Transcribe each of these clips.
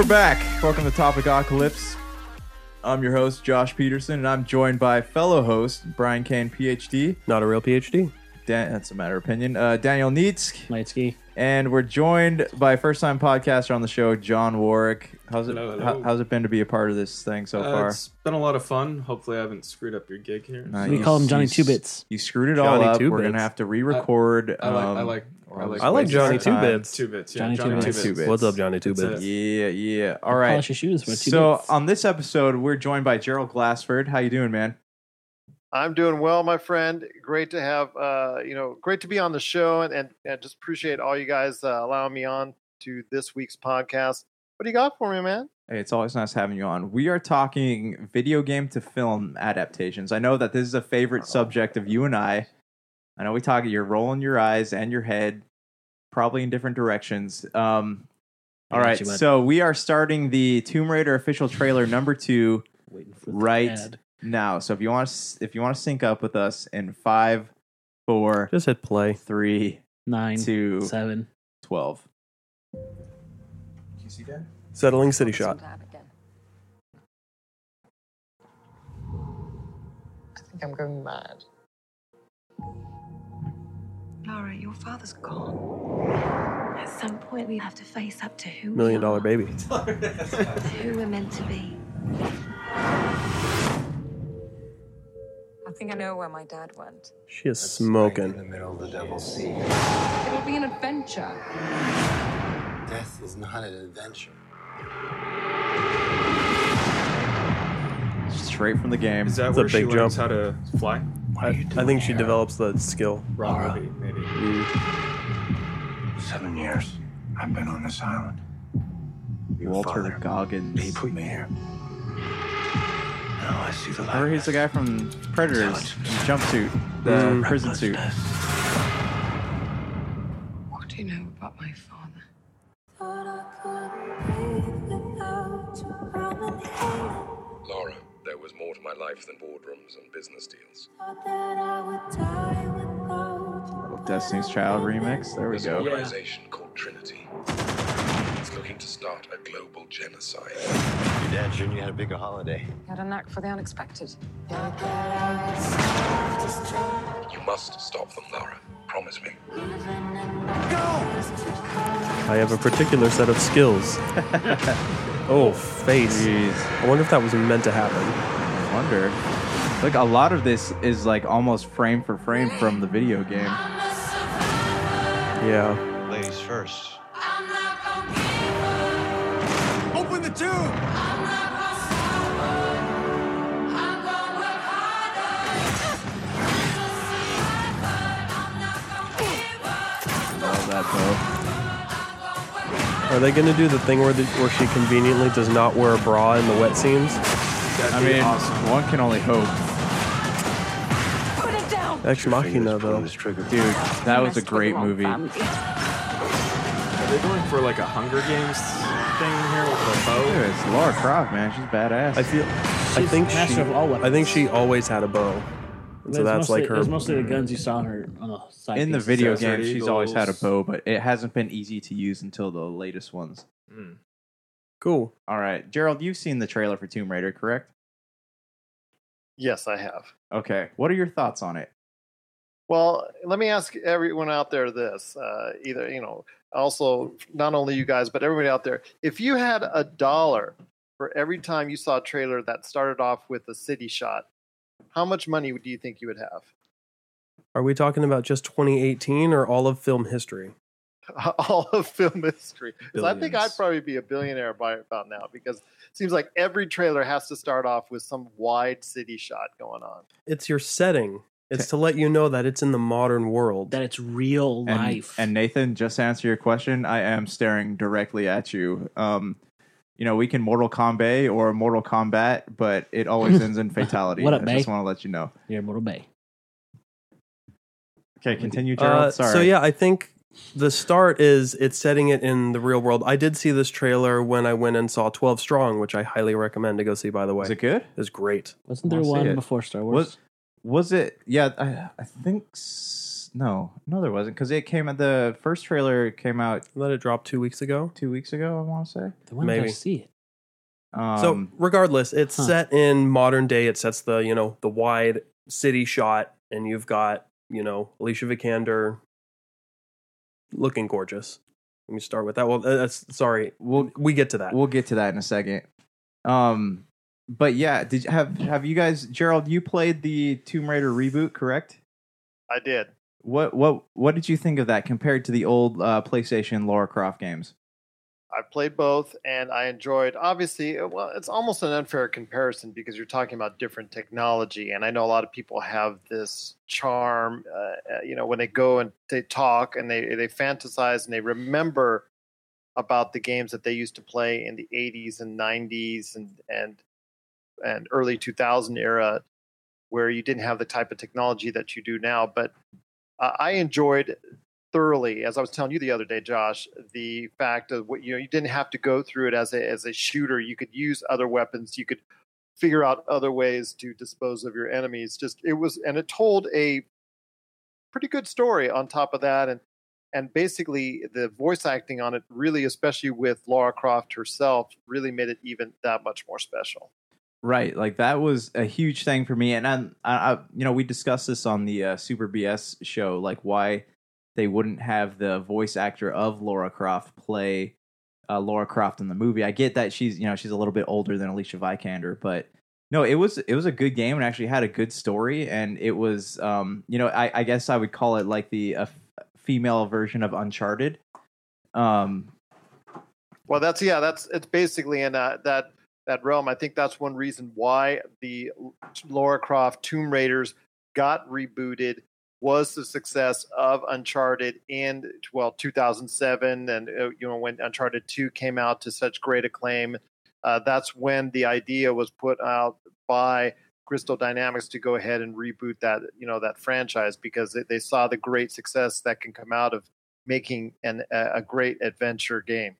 we're back. Welcome to Topicocalypse. I'm your host, Josh Peterson, and I'm joined by fellow host, Bryan Kane, PhD. Not a real PhD. Dan- that's a matter of opinion. Uh, Daniel Nietzsche. Mitski. And we're joined by first time podcaster on the show, John Warrick. How's it, Hello, hello. how- how's it been to be a part of this thing so Uh, far? It's been a lot of fun. Hopefully, I haven't screwed up your gig here. Uh, We call him Johnny Two Bits. You screwed it Johnny all up. Two We're going to have to re record. I like, I like, I like, I like Johnny Two. Bits. Two bits, yeah. Johnny Johnny, Two Two Bits. Bits. What's up, Johnny Two Bits? Yeah, yeah. All right. Polish your shoes for two So bits. on this episode, we're joined by Gerald Glassford. How you doing, man? I'm doing well, my friend. Great to have, uh, you know, great to be on the show, and, and, and just appreciate all you guys uh, allowing me on to this week's podcast. What do you got for me, man? Hey, it's always nice having you on. We are talking video game to film adaptations. I know that this is a favorite subject of you and I. I know we talk. You're rolling your eyes and your head, probably in different directions. Um, I all got right, so we are starting the Tomb Raider official trailer number two Waiting for the right ad. now. So if you want to, if you want to sync up with us in five, four, Just hit play. Three, nine, two, seven, twelve. twelve. You see that? Settling city shot. I think I'm going mad. Laura, your father's gone. At some point, we have to face up to who Million we dollar are, baby. who we're meant to be. I think I know where my dad went. She is smoking. In the middle of the Devil's Sea. It'll be an adventure. Death is not an adventure. Straight from the game. Is that It's a where she big learns jump. how to fly? I, I think she develops the skill. Wrong movie, maybe. Seven years I've been on this island. Your Walton father, Goggins. He put me here. Now I see the light. Remember, he's the guy from Predators, in the jumpsuit, the Mm. prison suit. What do you know about my father? Life than boardrooms and business deals. Destiny's Child remix. There we There's go. an organization called Trinity. It's looking to start a global genocide. Your dad sure you had a bigger holiday. You Had a knack for the unexpected. You must stop them, Laura. Promise me. I have a particular set of skills. oh, face. Jeez, I wonder if that was meant to happen. I wonder. Like a lot of this is like almost frame for frame from the video game. Yeah. Ladies first. Open the tube! Love that though. Are they going to do the thing where, the, where she conveniently does not wear a bra in the wet scenes? That'd I be mean, awesome. one can only hope. Put it down! Ex Machina, though. Dude, that was a great movie. family. Are they going for like a Hunger Games thing here with a Dude, bow? it's Laura Croft, man. She's badass. I feel. I think she. of all I think she always had a bow. And so It's that's mostly, like her. It's mostly the guns you saw her on the side. in the video Desert game, she's always had a bow, but it hasn't been easy to use until the latest ones. Hmm. Cool. All right, Gerald, you've seen the trailer for Tomb Raider, correct? Yes, I have. Okay, what are your thoughts on it? Well, let me ask everyone out there this. Uh, either, you know, also, not only you guys, but everybody out there. If you had a dollar for every time you saw a trailer that started off with a city shot, how much money do you think you would have? Are we talking about just 2018 or all of film history? all of film history. 'Cause I think I'd probably be a billionaire by about now because it seems like every trailer has to start off with some wide city shot going on. It's your setting. It's to let you know that it's in the modern world. That it's real And, life. and Nathan, just to answer your question, I am staring directly at you. Um, you know, we can Mortal Kombat or Mortal Kombat, but it always ends in fatality. What up, I Bay? just want to let you know. You're Mortal Bay. Okay, continue, Gerald. Uh, Sorry. So yeah, I think the start is it's setting it in the real world. I did see this trailer when I went and saw 12 Strong, which I highly recommend to go see. By the way, was it good? It's great. Wasn't there one it. before Star Wars? Was was it? Yeah, I, I think no, no, there wasn't because it came at the first trailer came out Let it drop two weeks ago. two weeks ago. I want to say. The one Maybe. Maybe. see it. Um, so regardless, it's huh. set in modern day. It sets the you know the wide city shot, and you've got you know Alicia Vikander looking gorgeous. Let me start with that. Well, that's sorry. we'll We get to that. we'll get to that in a second. Um, but yeah, did you have have you guys, Gerald? You played the Tomb Raider reboot, correct? I did. What what what did you think of that compared to the old uh, PlayStation Lara Croft games? I played both and I enjoyed. Obviously, uh, well, it's almost an unfair comparison because you're talking about different technology, and I know a lot of people have this charm. Uh, uh, you know, when they go and they talk and they they fantasize and they remember about the games that they used to play in the 80s and 90s and and and early 2000 era, where you didn't have the type of technology that you do now. But uh, I enjoyed thoroughly, as I was telling you the other day, Josh, the fact of what you know, you didn't have to go through it as a as a shooter. You could use other weapons. You could figure out other ways to dispose of your enemies. Just it was, and it told a pretty good story on top of that, and and basically the voice acting on it really, especially with Laura Croft herself, really made it even that much more special. Right, like that was a huge thing for me, and I, I, you know, we discussed this on the uh, Super BS show, like why they wouldn't have the voice actor of Laura Croft play uh, Laura Croft in the movie. I get that she's, you know, she's a little bit older than Alicia Vikander, but no, it was it was a good game and actually had a good story, and it was, um, you know, I, I guess I would call it like the uh, female version of Uncharted. Um, Well, that's yeah, that's it's basically in that that that realm. I think that's one reason why the Laura Croft Tomb Raiders got rebooted was the success of Uncharted in well 2007, and uh, you know when Uncharted 2 came out to such great acclaim. Uh, that's when the idea was put out by Crystal Dynamics to go ahead and reboot that you know that franchise because they, they saw the great success that can come out of making an, a great adventure game.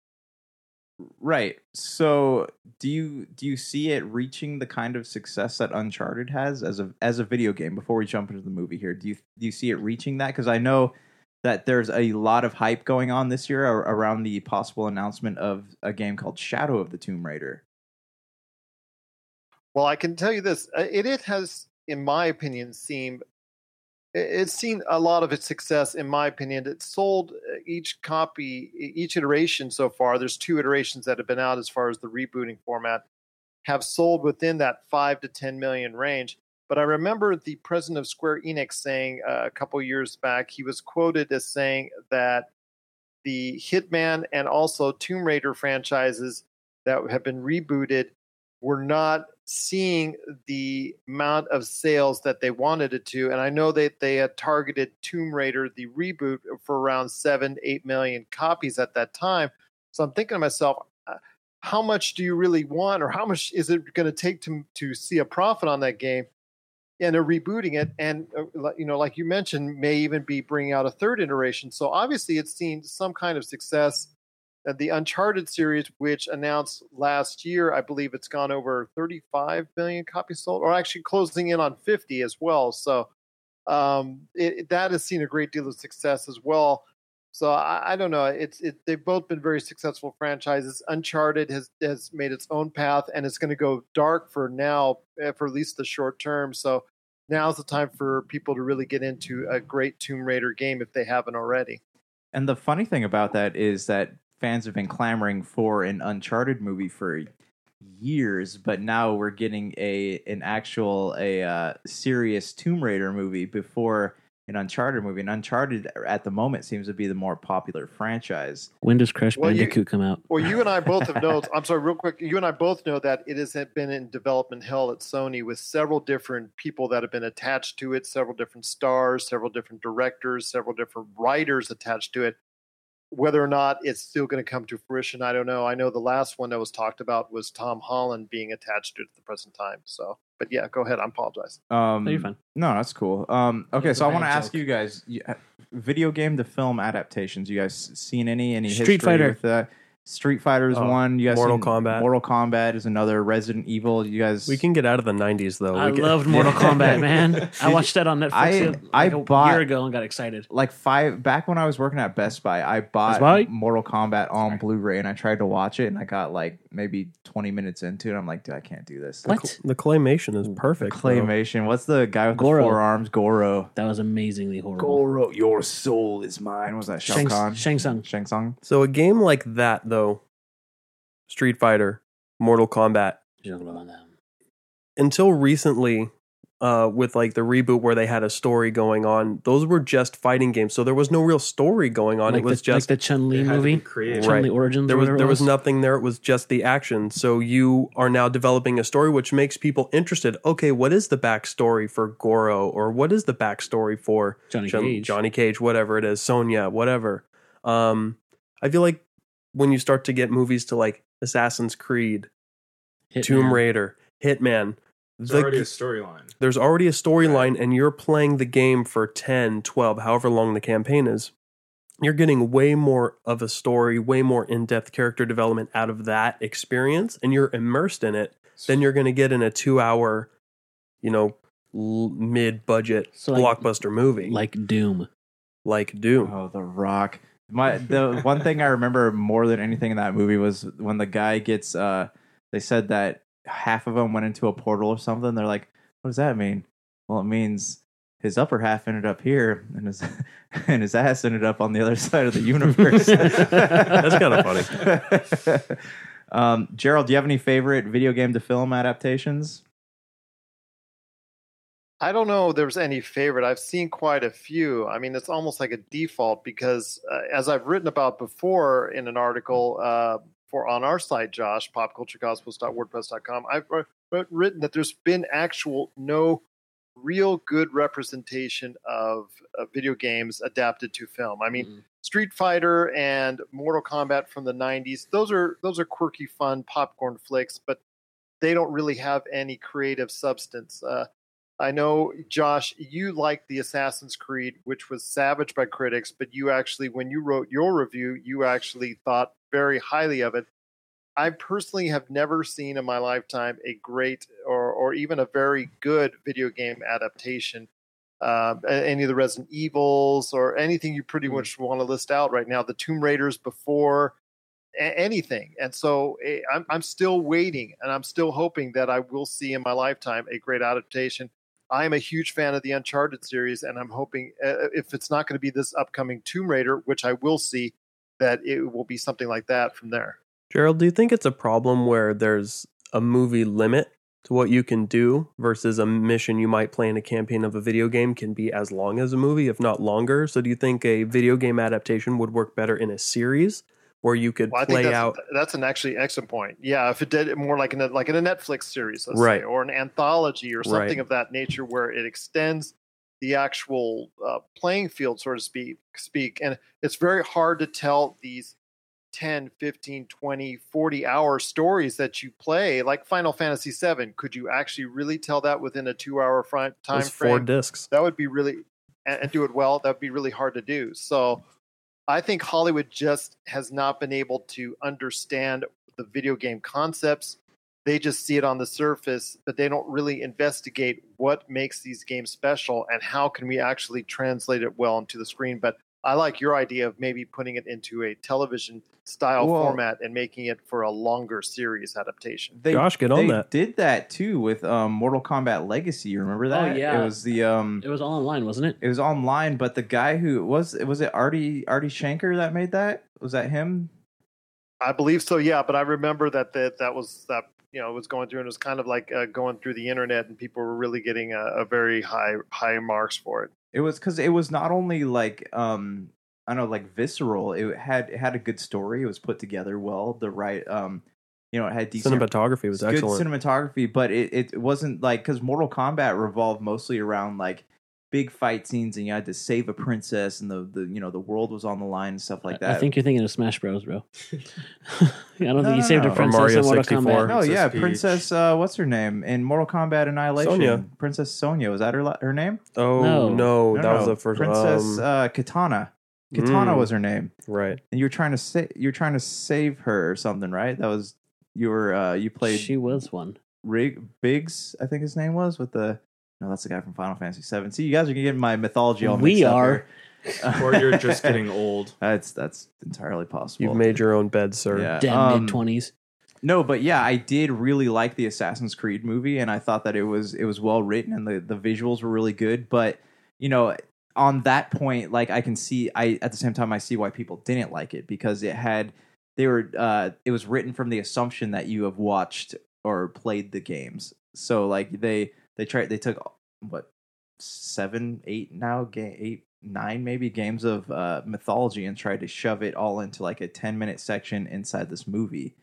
Right. So, do you do you see it reaching the kind of success that Uncharted has as a as a video game? Before we jump into the movie here, do you do you see it reaching that? Because I know that there's a lot of hype going on this year around the possible announcement of a game called Shadow of the Tomb Raider. Well, I can tell you this: uh, it, it has, in my opinion, seemed it's seen a lot of its success. In my opinion, it sold uh, each copy, each iteration so far. There's two iterations that have been out as far as the rebooting format have sold within that five to ten million range. But I remember the president of Square Enix saying uh, a couple years back, he was quoted as saying that the Hitman and also Tomb Raider franchises that have been rebooted were not seeing the amount of sales that they wanted it to. And I know that they had targeted Tomb Raider, the reboot, for around seven, eight million copies at that time. So I'm thinking to myself, uh, how much do you really want, or how much is it going to take to to see a profit on that game? And they're rebooting it, and uh, you know, like you mentioned, may even be bringing out a third iteration. So obviously, it's seen some kind of success. Uh, the Uncharted series, which announced last year, I believe it's gone over 35 million copies sold, or actually closing in on 50 as well. So um, it, that has seen a great deal of success as well. So I, I don't know. It's it, they've both been very successful franchises. Uncharted has has made its own path, and it's going to go dark for now, eh, for at least the short term. So now's the time for people to really get into a great Tomb Raider game if they haven't already. And the funny thing about that is that fans have been clamoring for an Uncharted movie for years, but now we're getting a an actual a uh, serious Tomb Raider movie before an Uncharted movie. And Uncharted at the moment seems to be the more popular franchise. When does Crash Well, you- Bandicoot come out? Well, you and I both have known. I'm sorry, real quick. You and I both know that it has been in development hell at Sony with several different people that have been attached to it, several different stars, several different directors, several different writers attached to it. Whether or not it's still going to come to fruition, I don't know. I know the last one that was talked about was Tom Holland being attached to it at the present time. So, but yeah, go ahead. I apologize. Um, No, you're fine. No, that's cool. Um, okay, It's so I want to ask you guys: you- uh, video game to film adaptations. You guys seen any any Street history Fighter. with that? Street Fighter is Oh, one. You guys Mortal Kombat. Mortal Kombat is another. Resident Evil. You guys. We can get out of the '90s though. I We can- loved Mortal Kombat, man. I watched that on Netflix I- like I a bought- year ago and got excited. like five back when I was working at Best Buy, I bought Buy? Mortal Kombat on Blu-ray and I tried to watch it and I got like maybe 20 minutes into it. I'm like, dude, I can't do this. What? The claymation is perfect. bro. Claymation. What's the guy with Goro. the four arms? Goro. That was amazingly horrible. Goro, your soul is mine. Was that Shao Shang, Kahn? Shang Tsung. Shang Tsung. So a game like that, though, Street Fighter, Mortal Kombat, until recently, uh, with like the reboot where they had a story going on, those were just fighting games. So there was no real story going on. Like it was the, just like the Chun Li They had to movie, be creative. Chun Li Origins. there was whatever there it was nothing there. It was just the action. So you are now developing a story, which makes people interested. Okay, what is the backstory for Goro, or what is the backstory for Johnny John- Cage. Johnny Cage, whatever it is, Sonya, whatever. Um, I feel like when you start to get movies to like Assassin's Creed, Hitman. Tomb Raider, Hitman, There's the- already a storyline. there's already a storyline and you're playing the game for 10, 12, however long the campaign is. You're getting way more of a story, way more in depth character development out of that experience, and you're immersed in it than you're going to get in a two hour, you know, l- mid budget So like- blockbuster movie like, Doom. like Doom. Doom. Oh, The Rock. My the one thing I remember more than anything in that movie was when the guy gets. uh They said that half of them went into a portal or something. They're like, "What does that mean?" Well, it means his upper half ended up here, and his and his ass ended up on the other side of the universe. That's kinda funny. um, Gerald, do you have any favorite video game to film adaptations? I don't know if there's any favorite. I've seen quite a few. I mean, it's almost like a default because, uh, as I've written about before in an article uh, for on our site, Josh, popculturecosmos.wordpress.com, I've wr- wr- written that there's been actual no real good representation of, of video games adapted to film. I mean, Street Fighter and Mortal Kombat from the 90s, those are those are quirky, fun popcorn flicks, but they don't really have any creative substance. Uh, I know, Josh, you liked the Assassin's Creed, which was savaged by critics, but you actually, when you wrote your review, you actually thought very highly of it. I personally have never seen in my lifetime a great or, or even a very good video game adaptation. Uh, any of the Resident Evils or anything you pretty much want to list out right now, the Tomb Raiders before a- anything. And so eh, I'm, I'm still waiting and I'm still hoping that I will see in my lifetime a great adaptation. I am a huge fan of the Uncharted series, and I'm hoping uh, if it's not going to be this upcoming Tomb Raider, which I will see, that it will be something like that from there. Gerald, do you think it's a problem where there's a movie limit to what you can do versus a mission you might play in a campaign of a video game can be as long as a movie, if not longer? So, do you think a video game adaptation would work better in a series where you could Well, I think play that's, out? that's an actually excellent point. Yeah, if it did it more like in a, like in a Netflix series, let's Right. say, or an anthology or something Right. of that nature, where it extends the actual uh, playing field, so to speak. Speak, and it's very hard to tell these 10 15 20 40 hour stories that you play like final fantasy 7 could you actually really tell that within a two hour front time Those four discs. that would be really and, and do it well that would be really hard to do so i think hollywood just has not been able to understand the video game concepts. They just see it on the surface but they don't really investigate what makes these games special and how can we actually translate it well into the screen. But i like your idea of maybe putting it into a television style Well- format and making it for a longer series adaptation They, Josh, get on they that. Did that too with um, Mortal Kombat Legacy. You remember that? Oh yeah. It was the um, It was online, wasn't it? it was online, but the guy who was it was it Artie Artie Shanker that made that? Was that him? I believe so, yeah. But I remember that that, that was that you know was going through and it was kind of like uh, going through the internet and people were really getting a, a very high high marks for it. It was because it was not only like um I don't know like visceral. It had it had a good story. It was put together well. The right um you know it had decent Cinematography was good excellent. cinematography, but it, it wasn't like because Mortal Kombat revolved mostly around like big fight scenes and you had to save a princess and the, the you know the world was on the line and stuff like that. I think you're thinking of Smash Bros, bro. I don't No, think you no, saved no. a Or princess Mario in Mortal 64. Kombat. no, Princess yeah, Peach. Princess. Uh, what's her name in Mortal Kombat Annihilation? Sonya. Princess Sonya. Was that her her name? oh No. no, that No, was the first Princess um, uh, Katana. Katana Mm. was her name, Right. and you were trying to sa- you were trying to save her or something, right? That was you were uh, you played She was one. Rig Biggs, I think his name was with the. No, that's the guy from Final Fantasy Seven. See, you guys are getting my mythology all We mixed up are. here. or you're just getting old. That's that's entirely possible. You've made your own bed, sir. Yeah. Damn Um, mid twenties. No, but yeah, I did really like the Assassin's Creed movie, and I thought that it was it was well written and the the visuals were really good. But you know, on that point, like I can see, I at the same time I see why people didn't like it because it had they were uh it was written from the assumption that you have watched or played the games. So like they they tried they took what seven eight now game eight nine maybe games of uh mythology and tried to shove it all into like a 10 minute section inside this movie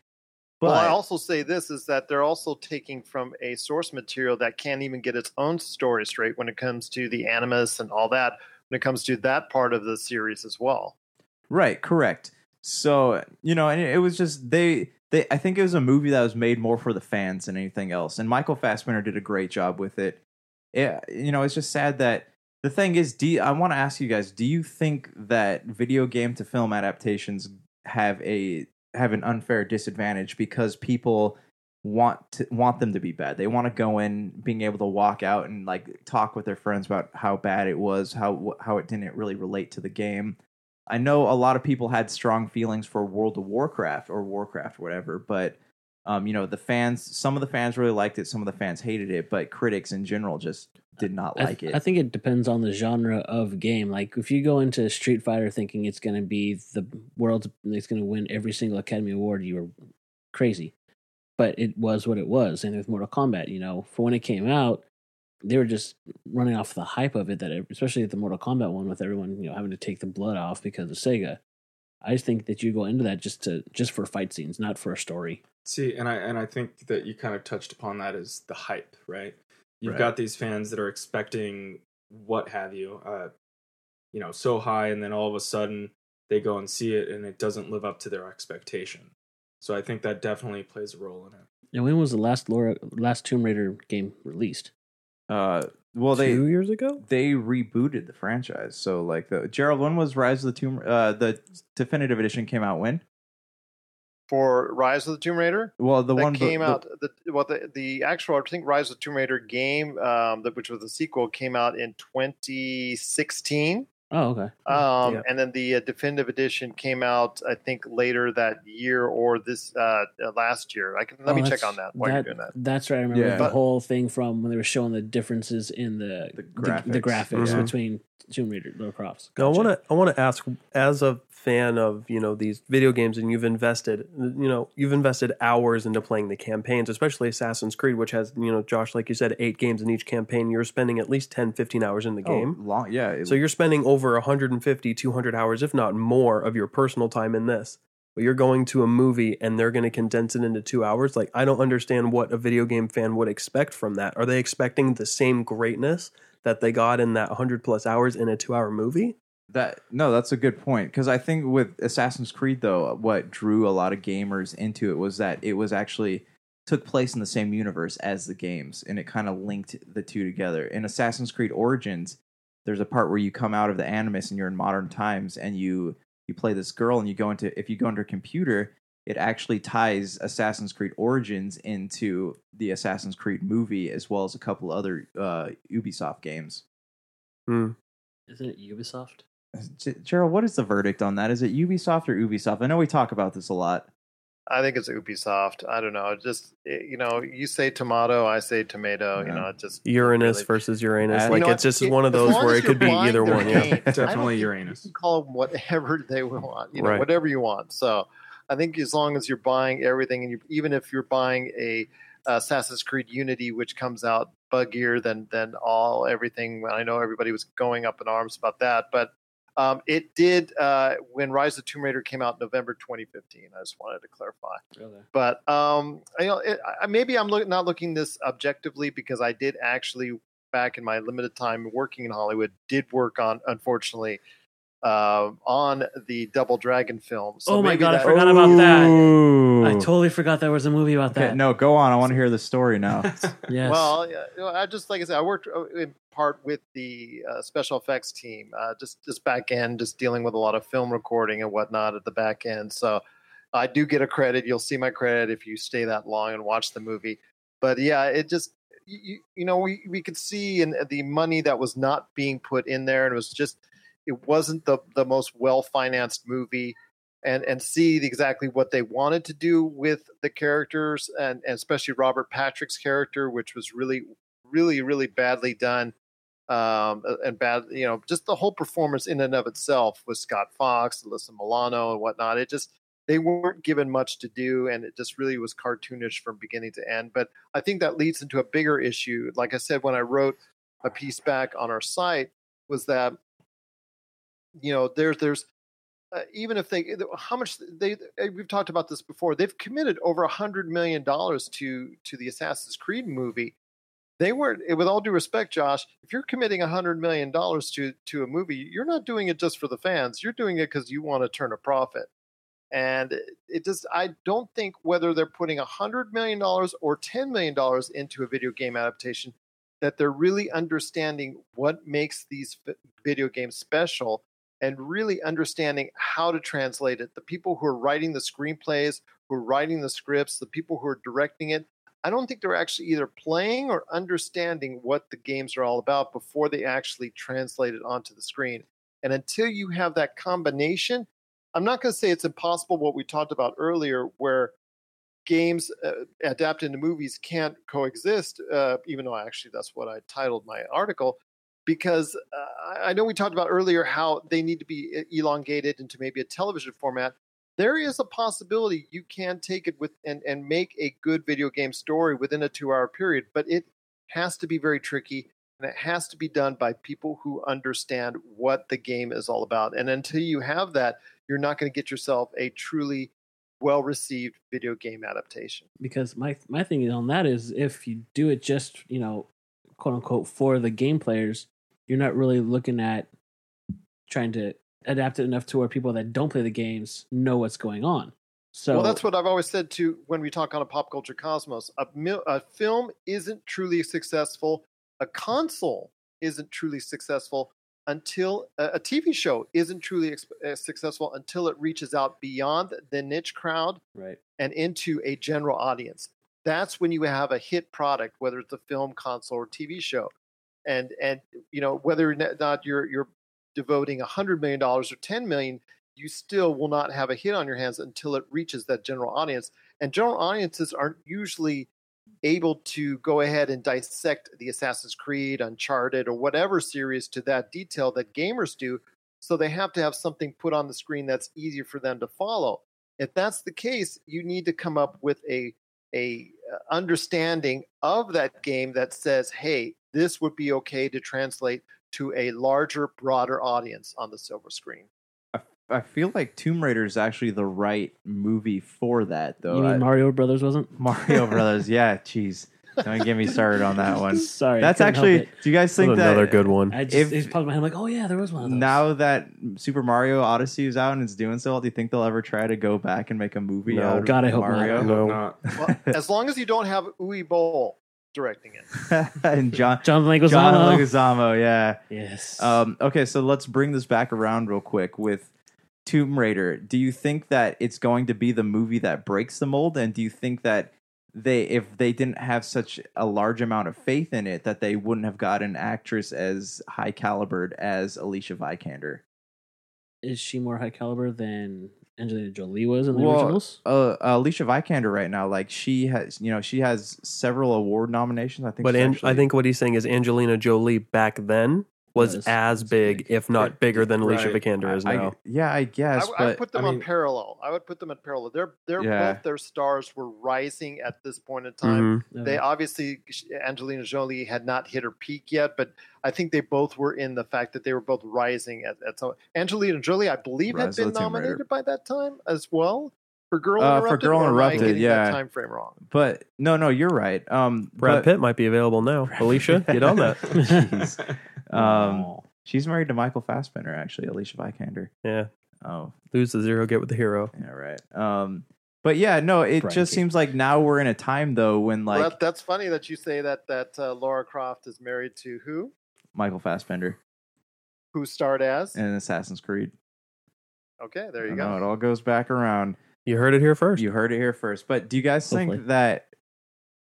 but well, I also say this is that they're also taking from a source material that can't even get its own story straight when it comes to the animus and all that. When it comes to that part of the series as well. Right, correct. So, you know, and it was just they they I think it was a movie that was made more for the fans than anything else. And Michael Fassbender did a great job with it. You know, it's just sad that the thing is, do you, I want to ask you guys, do you think that video game to film adaptations have a have an unfair disadvantage because people want to want them to be bad. They want to go in being able to walk out and like talk with their friends about how bad it was, how how it didn't really relate to the game. I know a lot of people had strong feelings for World of Warcraft or Warcraft or whatever, but um, you know, the fans some of the fans really liked it, some of the fans hated it, but critics in general just did not I, like th- it. I think it depends on the genre of game. Like if you go into Street Fighter thinking it's going to be the world's, it's going to win every single Academy Award, you were crazy. But it was what it was. And with Mortal Kombat, you know, for when it came out, they were just running off the hype of it. That it, especially the Mortal Kombat one, with everyone you know having to take the blood off because of Sega. I just think that you go into that just to just for fight scenes, not for a story. See, and I and I think that you kind of touched upon that as the hype, right? You've Right. got these fans that are expecting what have you, uh, you know, so high, and then all of a sudden they go and see it, and it doesn't live up to their expectation. So I think that definitely plays a role in it. And when was the last Laura, last Tomb Raider game released? Uh well they Two years ago. they rebooted the franchise. So like the Gerald, when was Rise of the Tomb? Uh, the definitive edition came out when? For Rise of the Tomb Raider, Well, the that one came the- out. The, well, the the actual I think Rise of the Tomb Raider game, um, the, which was the sequel, came out in 2016. Oh, okay. Um, Yeah. And then the uh, definitive edition came out, I think, later that year or this uh, uh, last year. I can let Oh, me check on that while you're doing that. That's right. I remember Yeah. the But- whole thing from when they were showing the differences in the The the, the graphics. graphics Mhm. between Tomb Raider and Lara Croft. Now, I want to I want to ask as a fan of you know these video games and you've invested you know you've invested hours into playing the campaigns especially Assassin's Creed which has you know Josh like you said 8 games in each campaign. You're spending at least 10 15 hours in the Oh, game. long, yeah. it- so you're spending over 150 200 hours if not more of your personal time in this. But you're going to a movie and they're going to condense it into 2 hours? Like I don't understand what a video game fan would expect from that. Are they expecting the same greatness that they got in that 100 plus hours in a 2 hour movie That no, that's a good point because I think with Assassin's Creed though, what drew a lot of gamers into it was that it was actually took place in the same universe as the games, and it kind of linked the two together. In Assassin's Creed Origins, there's a part where you come out of the Animus and you're in modern times, and you you play this girl, and you go into if you go into a computer, it actually ties Assassin's Creed Origins into the Assassin's Creed movie as well as a couple other uh, Ubisoft games. Hmm. Isn't it Ubisoft? G- Gerald, what is the verdict on that? Is it Ubisoft or Ubisoft? I know we talk about this a lot. I think it's Ubisoft. I don't know. Just eh, you know, you say tomato, I say tomato. You know, it just Uranus really- versus Uranus. You like know it's just It- one of those where it could be either one. Yeah. game, I don't Definitely Uranus. You can call them whatever they want. You know, Right. whatever you want. So I think as long as you're buying everything, and you, even if you're buying a Assassin's Creed Unity, which comes out buggier than than all everything. I know everybody was going up in arms about that, but um, it did uh, when Rise of Tomb Raider came out in November 2015. I just wanted to clarify. Really? But um, you know, it, I, maybe I'm look, not looking this objectively because I did actually back in my limited time working in Hollywood did work on unfortunately uh, on the Double Dragon film. So oh my maybe god, I that- forgot about that. Ooh. I totally forgot there was a movie about Okay, that. no, go on. I want to hear the story now. Yes. Well, yeah, I just like I said, I worked uh, in part with the uh, special effects team, uh, just just back end, just dealing with a lot of film recording and whatnot at the back end. So I do get a credit. You'll see my credit if you stay that long and watch the movie. But yeah, it just you, you know we we could see in the money that was not being put in there, and it was just it wasn't the the most well financed movie and and see exactly what they wanted to do with the characters and, and especially Robert Patrick's character, which was really really really badly done um, and bad you know just the whole performance in and of itself with Scott Fox, Alyssa Milano, and whatnot. It just they weren't given much to do, and it just really was cartoonish from beginning to end. But I think that leads into a bigger issue. Like I said when I wrote a piece back on our site, was that you know there's there's uh, even if they how much they we've talked about this before they've committed over a hundred million dollars to to the assassin's creed movie. They weren't with all due respect josh if you're committing a hundred million dollars to to a movie you're not doing it just for the fans you're doing it because you want to turn a profit. And it just i don't think whether they're putting a hundred million dollars or ten million dollars into a video game adaptation that they're really understanding what makes these video games special and really understanding how to translate it. The people who are writing the screenplays, who are writing the scripts, the people who are directing it, I don't think they're actually either playing or understanding what the games are all about before they actually translate it onto the screen. And until you have that combination, I'm not going to say it's impossible what we talked about earlier, where games uh, adapted into movies can't coexist, uh, even though actually that's what I titled my article because uh, I know we talked about earlier how they need to be elongated into maybe a television format. There is a possibility you can take it with and, and make a good video game story within a two hour period, but it has to be very tricky and it has to be done by people who understand what the game is all about. And until you have that, you're not going to get yourself a truly well received video game adaptation. Because my my thing on that is if you do it just, you know, quote unquote for the game players, you're not really looking at trying to adapt it enough to where people that don't play the games know what's going on. So well, that's what I've always said to when we talk on a pop culture cosmos. A, a film isn't truly successful. A console isn't truly successful until a, a TV show isn't truly ex- uh, successful until it reaches out beyond the niche crowd right. and into a general audience. That's when you have a hit product, whether it's a film, console, or TV show and and you know whether or not you're you're devoting hundred million dollars or ten million, you still will not have a hit on your hands until it reaches that general audience. And general audiences aren't usually able to go ahead and dissect the Assassin's Creed, Uncharted, or whatever series to that detail that gamers do. So they have to have something put on the screen that's easier for them to follow. If that's the case, you need to come up with a a uh, understanding of that game that says, "Hey, this would be okay to translate to a larger, broader audience on the silver screen. I feel like Tomb Raider is actually the right movie for that, though. You mean I- Mario Brothers wasn't? Mario Brothers, yeah. Jeez, don't get me started on that one. Sorry, That's actually. Do you guys think another that good one. I just if- it's popped my head like, oh yeah, there was one of those. now that Super Mario Odyssey is out and it's doing so well, do you think they'll ever try to go back and make a movie No. out of God, I hope not. Mario? No. Not. Well, as long as you don't have Uwe Boll directing it. and John John Leguizamo. John Leguizamo, yeah. Yes. Um, okay, so let's bring this back around real quick with Tomb Raider. Do you think that it's going to be the movie that breaks the mold? And do you think that they, if they didn't have such a large amount of faith in it, that they wouldn't have got an actress as high calibered as Alicia Vikander? is she more high caliber than Angelina Jolie was in the Well, originals? Uh, Alicia Vikander right now, like she has, you know, she has several award nominations. I think, But An- I think what he's saying is Angelina Jolie back then was Was- as big, big. if not bigger, than Alicia Right. Vikander is I- now. yeah, I I, guess, I would but put them I on parallel. I would put them in parallel. They're they're Yeah. both their stars were rising at this point in time. Mhm. They obviously Angelina Jolie had not hit her peak yet, but I think they both were in the fact that they were both rising at, at some. Angelina Jolie, I believe, had Rise of been the Tomb nominated by that time as well for Girl Uh, for Interrupted. Girl or I Interrupted, yeah. that time frame wrong. but no, no, you're right. Um, Brad but- Pitt might be available now. Alicia, get on that. Jeez. Um, Wow. she's married to Michael Fassbender, actually, Alicia Vikander. Yeah, Oh, lose the zero, get with the hero. yeah, right. Um, but yeah, no, it Brian just Cage. seems like now we're in a time though when like well, that's funny that you say that that uh, Laura Croft is married to who? Michael Fassbender Who starred as? in Assassin's Creed. Okay, there I you know, it all goes back around. You heard it here first. You heard it here first. But do you guys think Hopefully. that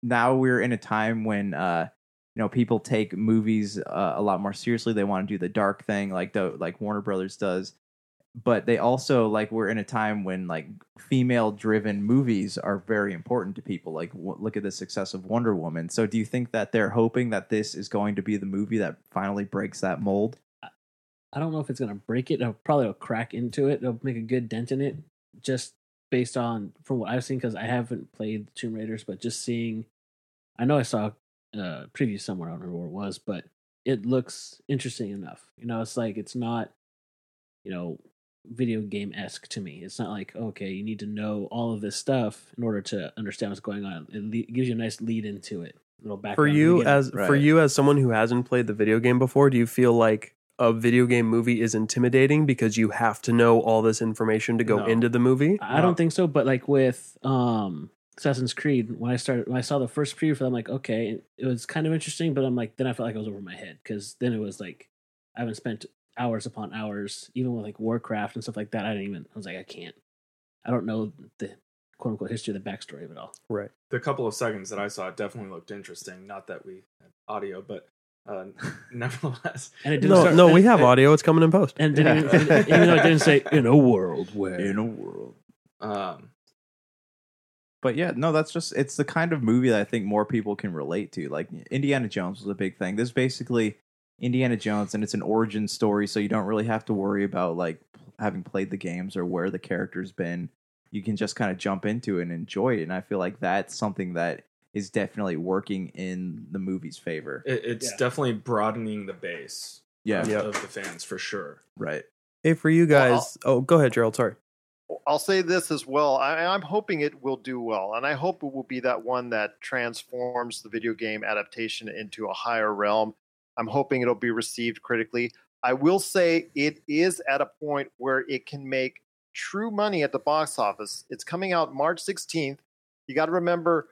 now we're in a time when uh you know people take movies uh, a lot more seriously? They want to do the dark thing like the like Warner Brothers does. But they also like we're in a time when like female driven movies are very important to people. Like w- look at the success of Wonder Woman. So do you think that they're hoping that this is going to be the movie that finally breaks that mold? I don't know if it's gonna break it. It'll probably will crack into it. It'll make a good dent in it, just based on from what I've seen. Because I haven't played Tomb Raiders, but just seeing, I know I saw uh, a preview somewhere. I don't remember where it was, but it looks interesting enough. You know, it's like it's not, you know, video game esque to me. It's not like okay, you need to know all of this stuff in order to understand what's going on. It le- gives you a nice lead into it. Little background for you beginning. as for you as someone who hasn't played the video game before, do you feel like a video game movie is intimidating because you have to know all this information to go No. into the movie? I No. don't think so, but like with um Assassin's Creed, when I started when I saw the first preview for that, I'm like, okay, it was kind of interesting, but I'm like, then I felt like I was over my head because then it was like I haven't spent hours upon hours, even with like Warcraft and stuff like that. I didn't even. I was like, I can't. I don't know the quote unquote history, the backstory of it all. Right. The couple of seconds that I saw it definitely looked interesting. Not that we had audio, but uh, nevertheless, And it didn't No, start, no, we have audio. It's coming in post. and didn't even, and even though it didn't say in a world where In a world. um, But yeah, no, that's just it's the kind of movie that I think more people can relate to. Like Indiana Jones was a big thing. This is basically Indiana Jones and it's an origin story, so you don't really have to worry about like having played the games or where the character's been. You can just kind of jump into it and enjoy it. And I feel like that's something that is definitely working in the movie's favor. it, it's Yeah. definitely broadening the base Yeah, of, Yeah. of the fans for sure. right. Hey, for you Well, guys. oh, go ahead, Gerald. Sorry. I'll say this as well. I, I'm hoping it will do well, and I hope it will be that one that transforms the video game adaptation into a higher realm. I'm hoping it'll be received critically. I will say it is at a point where it can make true money at the box office. It's coming out March 16th. You got to remember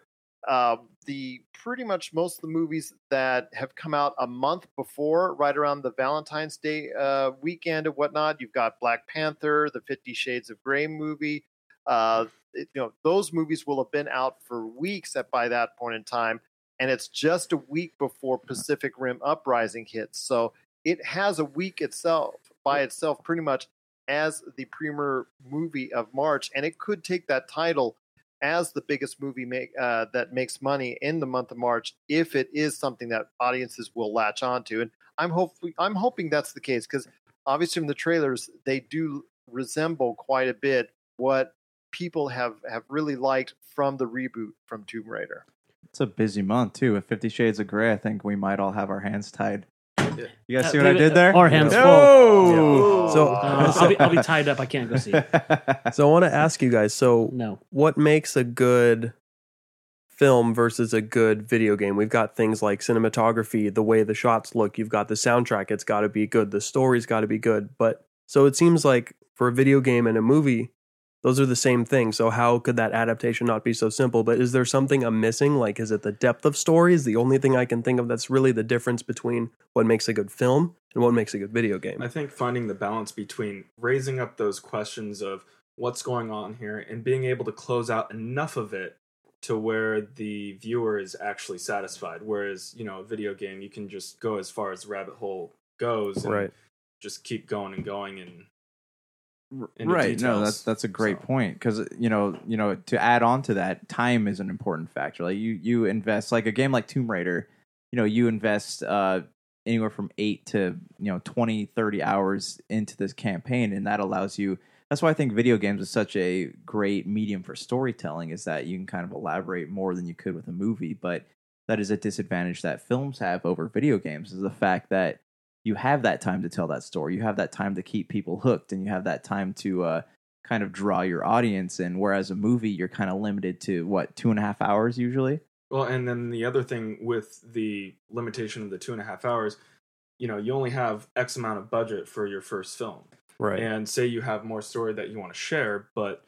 uh, the pretty much most of the movies that have come out a month before, right around the Valentine's Day uh, weekend and whatnot. You've got Black Panther, the Fifty Shades of Grey movie. Uh, it- you know, those movies will have been out for weeks at by that point in time, and it's just a week before Pacific Rim Uprising hits. So it has a week itself by itself, pretty much as the premier movie of March, and it could take that title as the biggest movie make, uh, that makes money in the month of March if it is something that audiences will latch onto. And I'm hopefully I'm hoping that's the case because obviously from the trailers they do resemble quite a bit what people have have really liked from the reboot from Tomb Raider. It's a busy month too. With Fifty Shades of Grey, I think we might all have our hands tied. Yeah. You guys Uh, see what I did there? Our hands No! So- Uh, I'll, be, I'll be tied up. I can't go see. it. So I want to ask you guys. So No. what makes a good film versus a good video game? We've got things like cinematography, the way the shots look. You've got the soundtrack. It's got to be good. The story's got to be good. But so it seems like for a video game and a movie, those are the same thing. So how could that adaptation not be so simple? But is there something I'm missing? Like, is it the depth of story? Is the only thing I can think of that's really the difference between what makes a good film and what makes a good video game? I think finding the balance between raising up those questions of what's going on here and being able to close out enough of it to where the viewer is actually satisfied. Whereas, you know, a video game, you can just go as far as the rabbit hole goes and Right. just keep going and going and right no that's that's a great so. point because you know you know to add on to that time is an important factor like you you invest like a game like tomb raider you know you invest uh anywhere from 8 to you know 20 30 hours into this campaign and that allows you that's why i think video games is such a great medium for storytelling is that you can kind of elaborate more than you could with a movie but that is a disadvantage that films have over video games is the fact that you have that time to tell that story. You have that time to keep people hooked, and you have that time to uh, kind of draw your audience. And whereas a movie, you're kind of limited to what two and a half hours usually. Well, and then the other thing with the limitation of the two and a half hours, you know, you only have X amount of budget for your first film. Right. And say you have more story that you want to share, but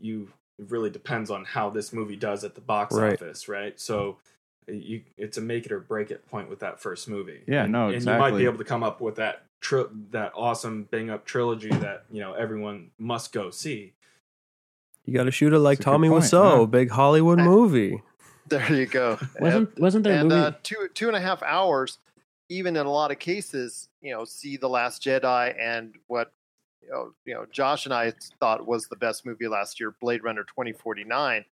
you it really depends on how this movie does at the box Right. office, right? So you it's a make it or break it point with that first movie. Yeah, and, no, and you might be able to come up with that tri- that awesome bang up trilogy that you know everyone must go see. You got to shoot it like That's Tommy point, Wiseau, yeah. big Hollywood movie. There you go. Wasn't wasn't there a and movie? uh, two two and a half hours, even in a lot of cases, you know, see the Last Jedi and what you know, you know, Josh and I thought was the best movie last year, Blade Runner twenty forty nine.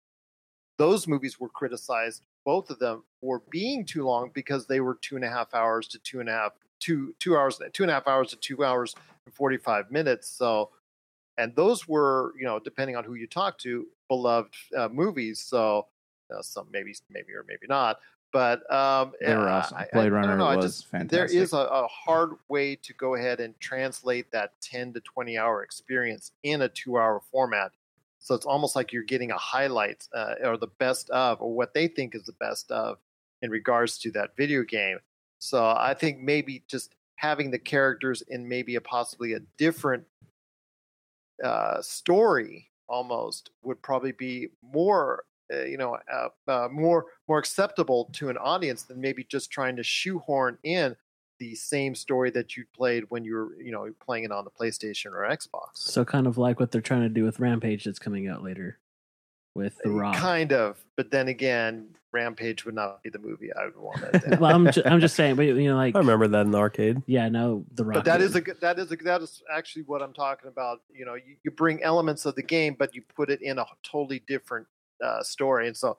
Those movies were criticized, both of them, for being too long because they were two and a half hours to two and a half two two hours two and a half hours to two hours and forty five minutes. So, and those were you know depending on who you talk to, beloved uh, movies. So uh, some maybe maybe or maybe not but um They were awesome. I- I- Blade I Runner know, was just- fantastic. there is a, a hard way to go ahead and translate that 10 to 20 hour experience in a two hour format so it's almost like you're getting a highlight uh, or the best of or what they think is the best of in regards to that video game. So i think maybe just having the characters in maybe a possibly a different uh, story almost would probably be more uh, you know uh, uh, more more acceptable to an audience than maybe just trying to shoehorn in the same story that you played when you were you know playing it on the PlayStation or Xbox. So kind of like what they're trying to do with Rampage that's coming out later with The Rock. Kind of, but then again, Rampage would not be the movie I would want it. well, I'm ju- I'm just saying, but you know, like I remember that in the arcade. yeah, no, The Rock. but that is a good- that is a, that is actually what I'm talking about. You know, you, you bring elements of the game, but you put it in a totally different uh, story, and so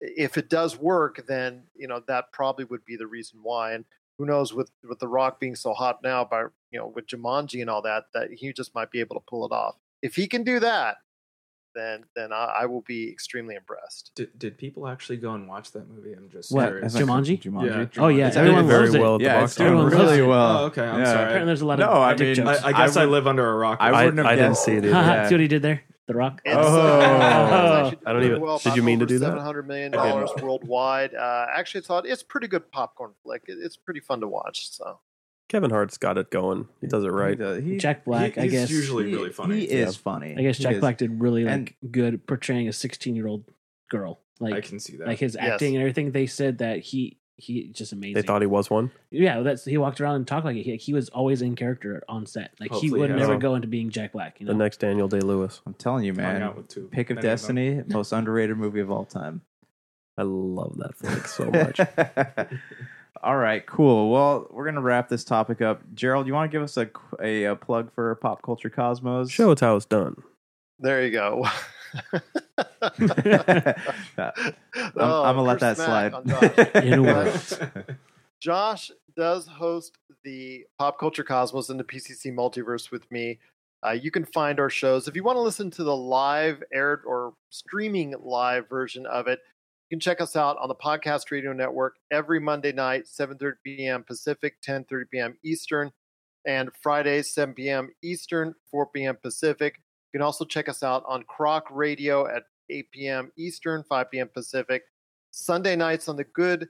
if it does work, then you know that probably would be the reason why. And who knows with with the Rock being so hot now by you know with Jumanji and all that, that he just might be able to pull it off. If he can do that, then then I, I will be extremely impressed. Did, did people actually go and watch that movie? I'm just What, curious. Jumanji? Jumanji. Oh, yeah, It's everyone doing very loves it. well at the Yeah, box it's doing Everyone office. loves really it. well. Oh, okay, I'm Yeah. sorry. apparently there's a lot No, of I dick mean, jokes. I, I guess I, would- live under a rock. I I, wouldn't have I didn't see it either. Yeah. See what he did there? The Rock. And Oh. so, uh, I don't even- well, did you mean to do that? Seven hundred million dollars worldwide. Uh, actually, thought it's pretty good popcorn flick. It, it's pretty fun to watch. So Kevin Hart's got it going. He does it right. He does- he- Jack Black, He- I he's guess. usually he- really funny. He is funny. I guess He Jack is. Black did really like And- good portraying a 16 year old girl. Like I can see that. like his Yes. acting and everything. They said that he he just amazing. They thought he was one. yeah, that's he walked around and talked like it. He, he was always in character on set. Like he would yeah. never go into being Jack Black. You know, The next Daniel Day Lewis. I'm telling you, man. two- Pick of many them. Destiny, most underrated movie of all time. I love that flick so much. All right, cool. Well, we're gonna wrap this topic up. Gerald, you want to give us a, a, a plug for Pop Culture Cosmos? Show us how it's done. there you go. I'm, I'm gonna let that slide. on Josh. In a word. Josh does host the Pop Culture Cosmos and the PCC Multiverse with me. Uh, you can find our shows if you want to listen to the live aired or streaming live version of it. You can check us out on the Podcast Radio Network every Monday night, 7:30 p.m. Pacific, 10:30 p.m. Eastern, and Fridays 7 p.m. Eastern, 4 p.m. Pacific. You can also check us out on Croc Radio at 8 p.m. Eastern, 5 p.m. Pacific. Sunday nights on the Good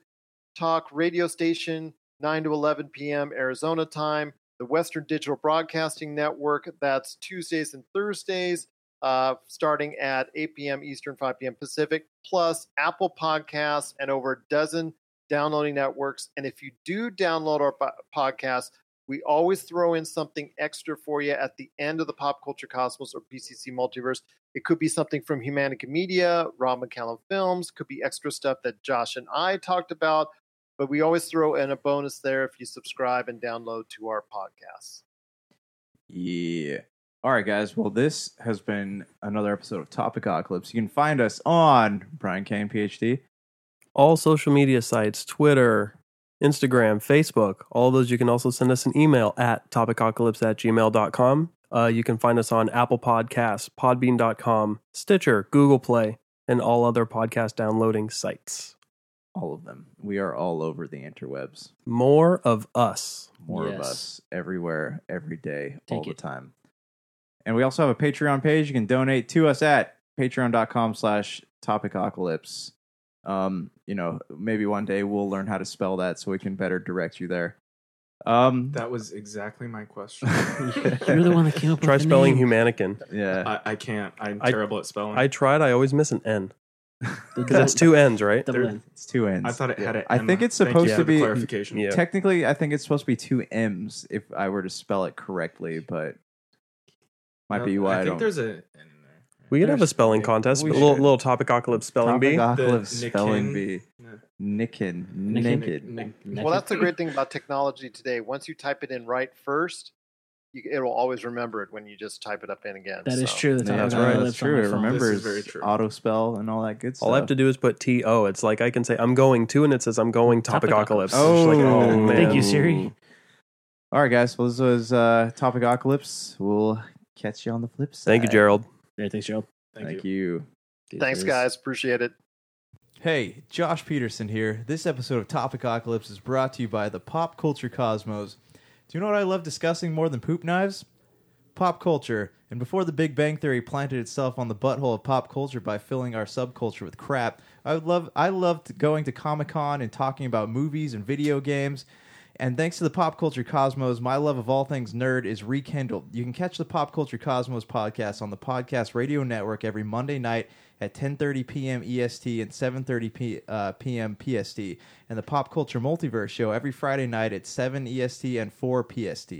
Talk radio station, 9 to 11 p.m. Arizona time. The Western Digital Broadcasting Network, that's Tuesdays and Thursdays, uh, starting at 8 p.m. Eastern, 5 p.m. Pacific, plus Apple Podcasts and over a dozen downloading networks. And if you do download our podcast, we always throw in something extra for you at the end of the Pop Culture Cosmos or PCC Multiverse. It could be something from Humanica Media, Rob McCallum Films, could be extra stuff that Josh and I talked about, but we always throw in a bonus there if you subscribe and download to our podcasts. Yeah. All right, guys. Well, this has been another episode of Topicocalypse. You can find us on Bryan Kane, PhD. All social media sites, Twitter, Instagram, Facebook, all those you can also send us an email at topicocalypse at gmail.com. Uh, you can find us on Apple Podcasts, Podbean.com, Stitcher, Google Play, and all other podcast downloading sites. All of them. We are all over the interwebs. More of us. More of Yes. us everywhere, every day, all Take the it. time. And we also have a Patreon page. You can donate to us at patreon.com slash topicocalypse. Um, you know, maybe one day we'll learn how to spell that so we can better direct you there. Um, That was exactly my question. You're the one that came up Try with the spelling name. humanican. yeah. I, I can't. I'm I- terrible at spelling. I tried, I always miss an N. Because it's two ends, right? Double N. It's two ends. I thought it had Yeah. an I M. think it's Thank you supposed for to the be clarification. Yeah. Technically, I think it's supposed to be two M's if I were to spell it correctly, but might No, be why I, I think don't. there's a N in there. We could have a spelling contest. we A little, should. little topic apocalypse spelling bee. Topicocalypse The spelling Nikin- bee. Yeah. Nikin. Nikin. Naked. Well, that's the great thing about technology today. Once you type it in right first, you, it will always remember it when you just type it up in again. That is so. true. The Yeah, that's right. Apocalypse That's on true. my It phone. remembers is very true. auto spell and all that good stuff. All I have to do is put T O. It's like I can say I'm going to, and it says I'm going topicocalypse. It's Oh, like, oh man. Thank you, Siri. All right, guys. Well, this was uh, Topicocalypse. We'll catch you on the flip side. Thank you, Gerald. Yeah, thanks, Gerald. Thank, you. you. Thanks, guys. Appreciate it. Hey, Josh Peterson here. This episode of Topic Topicocalypse is brought to you by the Pop Culture Cosmos. Do you know what I love discussing more than poop knives? Pop culture. And before the Big Bang Theory planted itself on the butthole of pop culture by filling our subculture with crap, I would love I loved going to Comic Con and talking about movies and video games. And thanks to the Pop Culture Cosmos, my love of all things nerd is rekindled. You can catch the Pop Culture Cosmos podcast on the Podcast Radio Network every Monday night at 10:30 p.m. EST and 7:30 p, uh, p.m. PST, and the Pop Culture Multiverse show every Friday night at 7 EST and 4 PST.